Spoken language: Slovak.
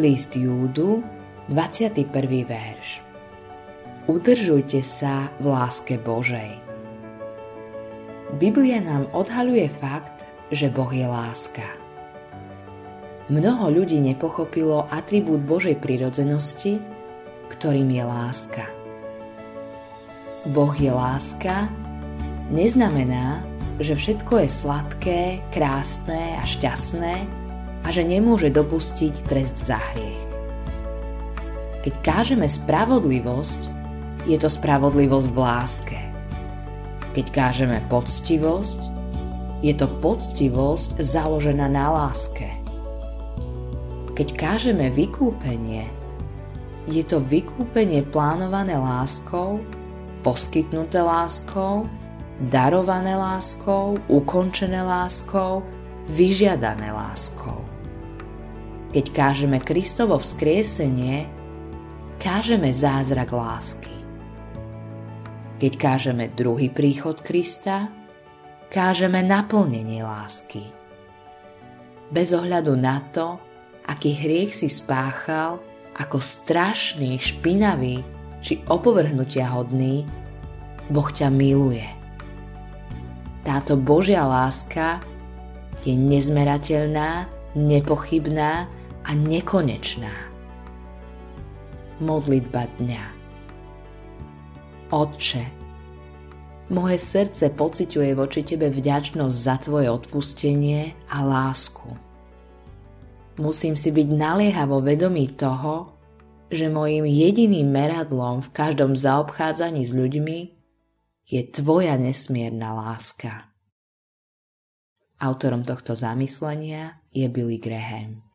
List Júdu, 21. verš. Udržujte sa v láske Božej. Biblia nám odhaľuje fakt, že Boh je láska. Mnoho ľudí nepochopilo atribút Božej prirodzenosti, ktorým je láska. Boh je láska neznamená, že všetko je sladké, krásne a šťastné, a že nemôže dopustiť trest za hriech. Keď kážeme spravodlivosť, je to spravodlivosť v láske. Keď kážeme poctivosť, je to poctivosť založená na láske. Keď kážeme vykúpenie, je to vykúpenie plánované láskou, poskytnuté láskou, darované láskou, ukončené láskou, vyžiadané láskou. Keď kážeme Kristovo vzkriesenie, kážeme zázrak lásky. Keď kážeme druhý príchod Krista, kážeme naplnenie lásky. Bez ohľadu na to, aký hriech si spáchal, ako strašný, špinavý či opovrhnutia hodný, Boh ťa miluje. Táto Božia láska je nezmerateľná, nepochybná a nekonečná. Modlitba dňa Otče, moje srdce pociťuje voči Tebe vďačnosť za Tvoje odpustenie a lásku. Musím si byť naliehavo vedomý toho, že mojím jediným meradlom v každom zaobchádzaní s ľuďmi je Tvoja nesmierna láska. Autorom tohto zamyslenia je Billy Graham.